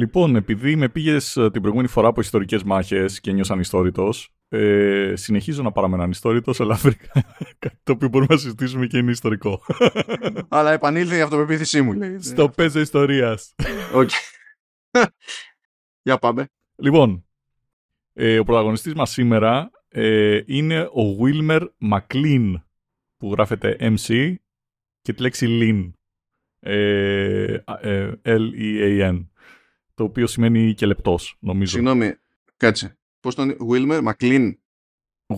Λοιπόν, επειδή με πήγες την προηγούμενη φορά από ιστορικές μάχες και ένιωσα ανιστόρητος, ε, συνεχίζω να παραμένω ανιστόρητος, αλλά βρήκα κάτι το οποίο μπορούμε να συζητήσουμε και είναι ιστορικό. αλλά επανήλθε η αυτοπεποίθησή μου, λέει. Στο παίζω ιστορίας. Οκ. Για πάμε. Λοιπόν, ε, ο πρωταγωνιστής μας σήμερα ε, είναι ο Wilmer McLean, που γράφεται MC και τη λέξη Lean. Ε, ε, L-E-A-N. Το οποίο σημαίνει και λεπτός, νομίζω. Συγγνώμη, κάτσε. Πώς τον Wilmer McLean.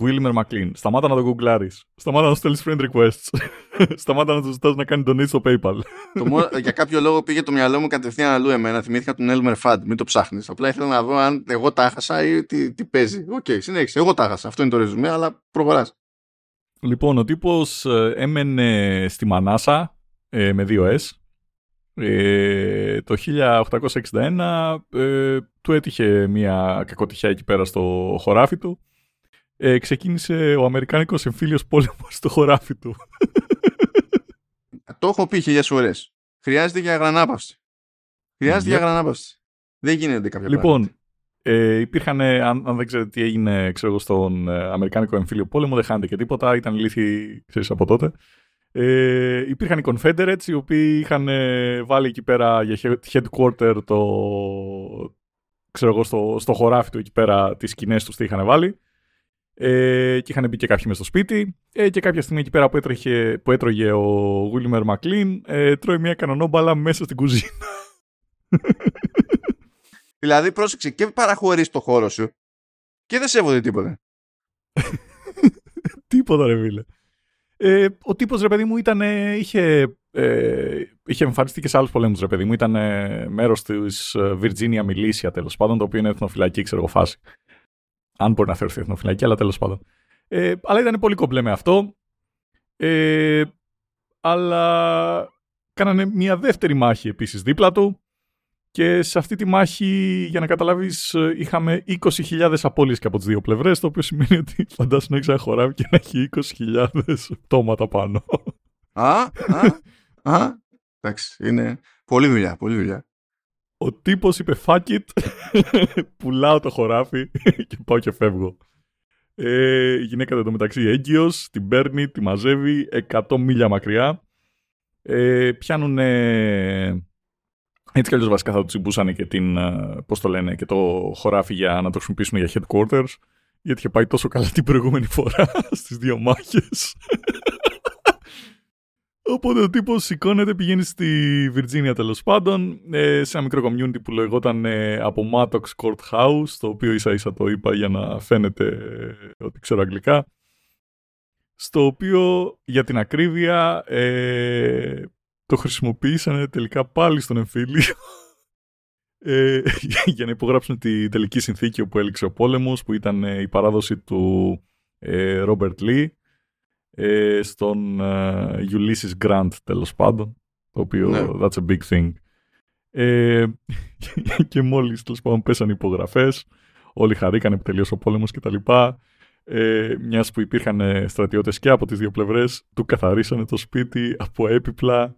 Wilmer McLean. Σταμάτα να το γκουγκλάρεις. Σταμάτα να στέλνεις friend requests. Σταμάτα να τους ζητάς να κάνει donate στο PayPal. το μόνο, για κάποιο λόγο πήγε το μυαλό μου κατευθείαν αλλού εμένα. Θυμήθηκα τον Elmer Fudd. Μην το ψάχνεις. Απλά ήθελα να δω αν εγώ τα έχασα ή τι, τι παίζει. Οκ, οκ, συνέχισε. Εγώ τα έχασα. Αυτό είναι το ρεζουμέ, αλλά προχωράς. Λοιπόν, ο τύπος ε, έμενε στη Μανάσα ε, με δύο S. Ε, το 1861 ε, του έτυχε μια κακοτυχιά εκεί πέρα στο χωράφι του. Ε, ξεκίνησε ο Αμερικάνικος εμφύλιος πόλεμος στο χωράφι του. Το έχω πει χιλιάδες φορές. Χρειάζεται για αγρανάπαυση. Χρειάζεται για αγρανάπαυση. Δεν γίνεται κάποια Λοιπόν, ε, υπήρχαν, αν, αν, δεν ξέρετε τι έγινε ξέρω, στον ε, Αμερικάνικο εμφύλιο πόλεμο, δεν χάνεται και τίποτα, ήταν λύθη ξέρεις, από τότε. Ε, υπήρχαν οι Confederates οι οποίοι είχαν ε, βάλει εκεί πέρα για headquarter το, ξέρω εγώ, στο, στο χωράφι του εκεί πέρα τις σκηνές τους τι είχαν βάλει ε, και είχαν μπει και κάποιοι μες στο σπίτι ε, και κάποια στιγμή εκεί πέρα που, έτρεχε, που έτρωγε ο Wilmer McLean ε, τρώει μια κανονόμπαλα μέσα στην κουζίνα. δηλαδή πρόσεξε και παραχωρείς το χώρο σου και δεν σέβονται τίποτα. τίποτα ρε φίλε. Ε, ο τύπος ρε παιδί μου ήταν, είχε, ε, είχε εμφανιστεί και σε άλλους πολέμους ρε παιδί μου. Ήταν ε, μέρος της ε, Virginia Militia τέλος πάντων, το οποίο είναι εθνοφυλακή ξέρω εγώ φάση. Αν μπορεί να θεωρηθεί εθνοφυλακή, αλλά τέλος πάντων. Ε, αλλά ήταν πολύ κομπλέ με αυτό. Ε, αλλά κάνανε μια δεύτερη μάχη επίσης δίπλα του και σε αυτή τη μάχη, για να καταλάβεις, είχαμε 20.000 απώλειες και από τις δύο πλευρές, το οποίο σημαίνει ότι φαντάσου να έχεις ένα χωράβι και να έχει 20.000 πτώματα πάνω. Α, α, α, εντάξει, είναι πολλή δουλειά, πολλή δουλειά. Ο τύπος είπε fuck it, πουλάω το χωράφι και πάω και φεύγω. Ε, η γυναίκα εδώ μεταξύ έγκυος, την παίρνει, τη μαζεύει 100 μίλια μακριά. Ε, πιάνουν έτσι κι αλλιώς βασικά θα του τσιμπούσαν και, την, ε, πώς το λένε, και το χωράφι για να το χρησιμοποιήσουν για headquarters. Γιατί είχε πάει τόσο καλά την προηγούμενη φορά στις δύο μάχες. Οπότε ο τύπος σηκώνεται, πηγαίνει στη Βιρτζίνια τέλος πάντων, ε, σε ένα μικρό community που λεγόταν ε, από Mattox Courthouse, το οποίο ίσα ίσα το είπα για να φαίνεται ότι ξέρω αγγλικά. Στο οποίο για την ακρίβεια το χρησιμοποίησαν τελικά πάλι στον εμφύλιο. Ε, για να υπογράψουν τη τελική συνθήκη όπου έληξε ο πόλεμος που ήταν ε, η παράδοση του Ρόμπερτ ε, Λί στον ε, Ulysses Grant τέλος πάντων το οποίο ναι. that's a big thing. Ε, και μόλις τέλος πάντων πέσαν οι υπογραφές όλοι χαρήκανε που τελείωσε ο πόλεμος κτλ ε, μιας που υπήρχαν στρατιώτες και από τις δύο πλευρές του καθαρίσανε το σπίτι από έπιπλα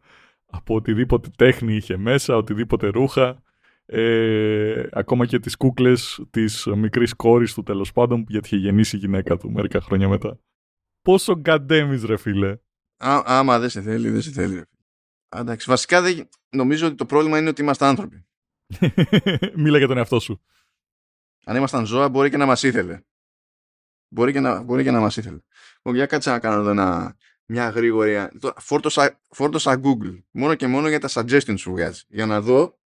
από οτιδήποτε τέχνη είχε μέσα, οτιδήποτε ρούχα, ε, ακόμα και τις κούκλες της μικρής κόρης του τέλος πάντων, γιατί είχε γεννήσει η γυναίκα του μερικά χρόνια μετά. Πόσο γκαντέμις ρε φίλε. Α, άμα δεν σε θέλει, δεν σε θέλει. Εντάξει, βασικά δεν... νομίζω ότι το πρόβλημα είναι ότι είμαστε άνθρωποι. Μίλα για τον εαυτό σου. Αν ήμασταν ζώα μπορεί και να μας ήθελε. Μπορεί και να, μπορεί και να μας ήθελε. Λοιπόν, για κάτσε να κάνω εδώ ένα, μια γρήγορη. Φόρτωσα, φόρτωσα Google μόνο και μόνο για τα suggestions που βγάζει. Για να δω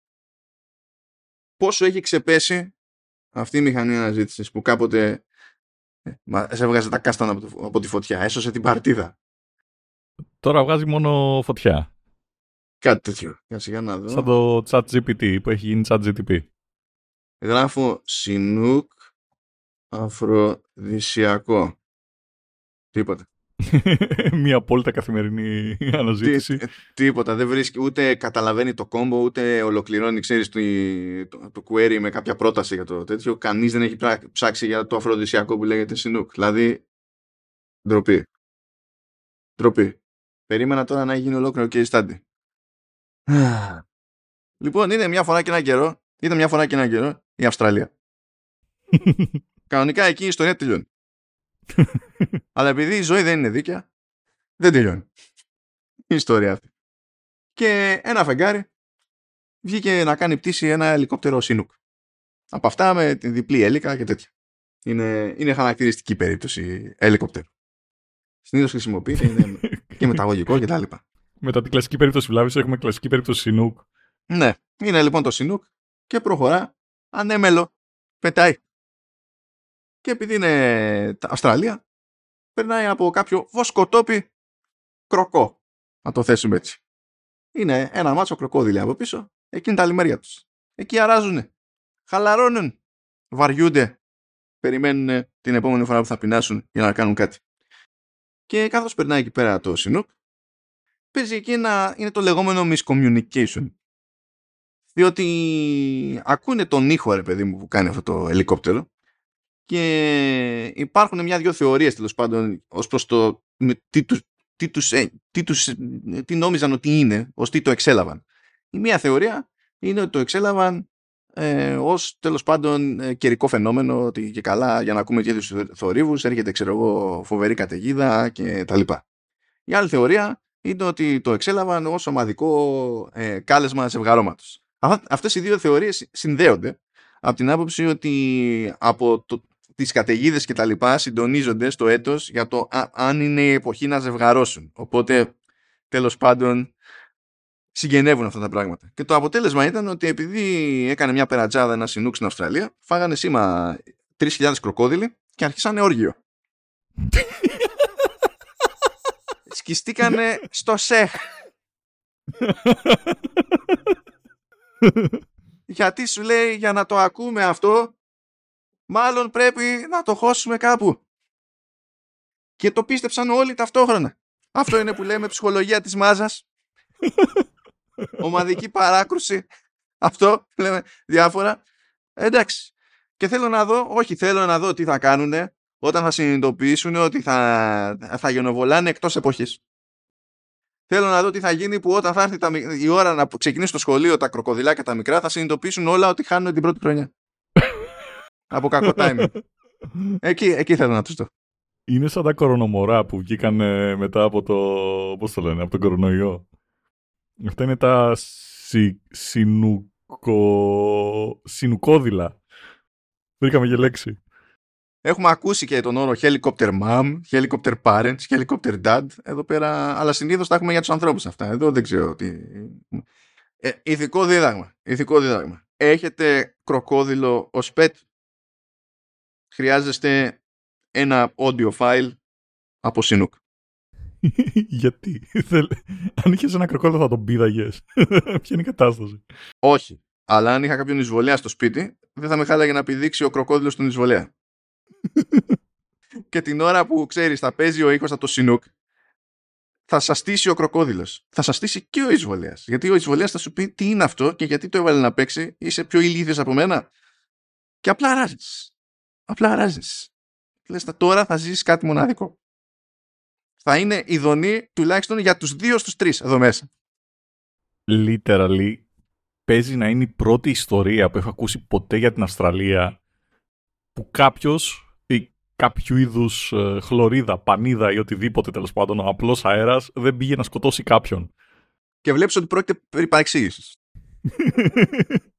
πόσο έχει ξεπέσει αυτή η μηχανή αναζήτησης που κάποτε ε, σε έβγαζε τα κάστανα από, από τη φωτιά. Έσωσε την παρτίδα. Τώρα βγάζει μόνο φωτιά. Κάτι τέτοιο. Για να δω. Σαν το chat GPT που έχει γίνει chat GTP. Γράφω Σινούκ Αφροδισιακό. Τίποτα. Μια απόλυτα καθημερινή αναζήτηση. Τι, τίποτα. Δεν βρίσκει ούτε καταλαβαίνει το κόμπο, ούτε ολοκληρώνει, ξέρεις, το, το, το query με κάποια πρόταση για το τέτοιο. Κανείς δεν έχει ψάξει για το αφροδισιακό που λέγεται Sinook. Δηλαδή, ντροπή. Ντροπή. Περίμενα τώρα να γίνει ολόκληρο case study. λοιπόν, είναι μια φορά και ένα καιρό Ήταν μια φορά και ένα καιρό η Αυστραλία. Κανονικά εκεί η ιστορία τελειώνει. Αλλά επειδή η ζωή δεν είναι δίκαια, δεν τελειώνει. Η ιστορία αυτή. Και ένα φεγγάρι βγήκε να κάνει πτήση ένα ελικόπτερο Σινούκ. Από αυτά με την διπλή έλικα και τέτοια. Είναι, είναι χαρακτηριστική περίπτωση ελικόπτερου. Συνήθως χρησιμοποιείται, είναι και μεταγωγικό κτλ. Μετά την κλασική περίπτωση βλάβη έχουμε κλασική περίπτωση Σινούκ. Ναι, είναι λοιπόν το Σινούκ και προχωρά ανέμελο. Πετάει. Και επειδή είναι Αυστραλία, περνάει από κάποιο βοσκοτόπι κροκό. Να το θέσουμε έτσι. Είναι ένα μάτσο κροκόδιλια από πίσω. Εκεί είναι τα λιμέρια τους. Εκεί αράζουν. Χαλαρώνουν. Βαριούνται. Περιμένουν την επόμενη φορά που θα πεινάσουν για να κάνουν κάτι. Και καθώς περνάει εκεί πέρα το Σινούκ, παίζει εκεί ένα, είναι το λεγόμενο miscommunication. Διότι ακούνε τον ήχο, ρε παιδί μου, που κάνει αυτό το ελικόπτερο και υπάρχουν μια-δυο θεωρίες τέλος πάντων ως προς το τι τους, τι, τους, ε, τι, τους, ε, τι νόμιζαν ότι είναι, ως τι το εξέλαβαν. Η μία θεωρία είναι ότι το εξέλαβαν ε, ως τέλος πάντων ε, καιρικό φαινόμενο ότι και καλά για να ακούμε και τους θορύβους έρχεται ξέρω εγώ φοβερή καταιγίδα και τα λοιπά. Η άλλη θεωρία είναι ότι το εξέλαβαν ως ομαδικό ε, κάλεσμα ζευγαρώματος. Αυτές οι δύο θεωρίες συνδέονται από την άποψη ότι από το, τις καταιγίδες και τα λοιπά συντονίζονται στο έτος για το αν είναι η εποχή να ζευγαρώσουν. Οπότε τέλος πάντων συγγενεύουν αυτά τα πράγματα. Και το αποτέλεσμα ήταν ότι επειδή έκανε μια περατζάδα ένα συνούκ στην Αυστραλία, φάγανε σήμα 3.000 κροκόδιλοι και αρχίσανε όργιο. Σκιστήκανε στο ΣΕΧ. Γιατί σου λέει για να το ακούμε αυτό μάλλον πρέπει να το χώσουμε κάπου. Και το πίστεψαν όλοι ταυτόχρονα. Αυτό είναι που λέμε ψυχολογία της μάζας. Ομαδική παράκρουση. Αυτό λέμε διάφορα. Εντάξει. Και θέλω να δω, όχι θέλω να δω τι θα κάνουν όταν θα συνειδητοποιήσουν ότι θα, θα γενοβολάνε εκτός εποχής. Θέλω να δω τι θα γίνει που όταν θα έρθει τα, η ώρα να ξεκινήσει το σχολείο τα κροκοδιλάκια τα μικρά θα συνειδητοποιήσουν όλα ότι χάνουν την πρώτη χρονιά. Από κακό timing. εκεί, εκεί θέλω να τους δω. Είναι σαν τα κορονομορά που βγήκαν μετά από το, πώς το λένε, από τον κορονοϊό. Αυτά είναι τα συ, συνουκο, συνουκόδηλα. Βρήκαμε και λέξη. Έχουμε ακούσει και τον όρο helicopter mom, helicopter parents, helicopter dad εδώ πέρα, αλλά συνήθως τα έχουμε για τους ανθρώπους αυτά. Εδώ δεν ξέρω τι. Ε, ηθικό δίδαγμα. Ηθικό δίδαγμα. Έχετε κροκόδιλο ως pet; Χρειάζεστε ένα audio file από Sinook. Γιατί; αν είχες ένα κροκόδιλο θα τον πήδαγες. Ποια είναι η κατάσταση; Όχι. Αλλά αν είχα κάποιον εισβολέα στο σπίτι, δεν θα με χάλαγε να πηδήξει ο κροκόδιλο στον εισβολέα. και την ώρα που ξέρεις, θα παίζει ο ήχος από το Σινούκ, θα σας στήσει ο κροκόδηλος. Θα σας στήσει και ο εισβολέας. Γιατί ο εισβολέας θα σου πει τι είναι αυτό και γιατί το έβαλε να παίξει, είσαι πιο ηλίθιος από μένα. Και απλά ράζεις. Απλά ράζει. Λες τώρα θα ζήσει κάτι μοναδικό. Θα είναι ειδονή τουλάχιστον για τους δύο στους τρεις εδώ μέσα. Literally, παίζει να είναι η πρώτη ιστορία που έχω ακούσει ποτέ για την Αυστραλία που κάποιος ή κάποιο είδους ε, χλωρίδα, πανίδα ή οτιδήποτε τέλος πάντων, ο απλός αέρας δεν πήγε να σκοτώσει κάποιον. Και βλέπεις ότι πρόκειται περί παρεξήγησης.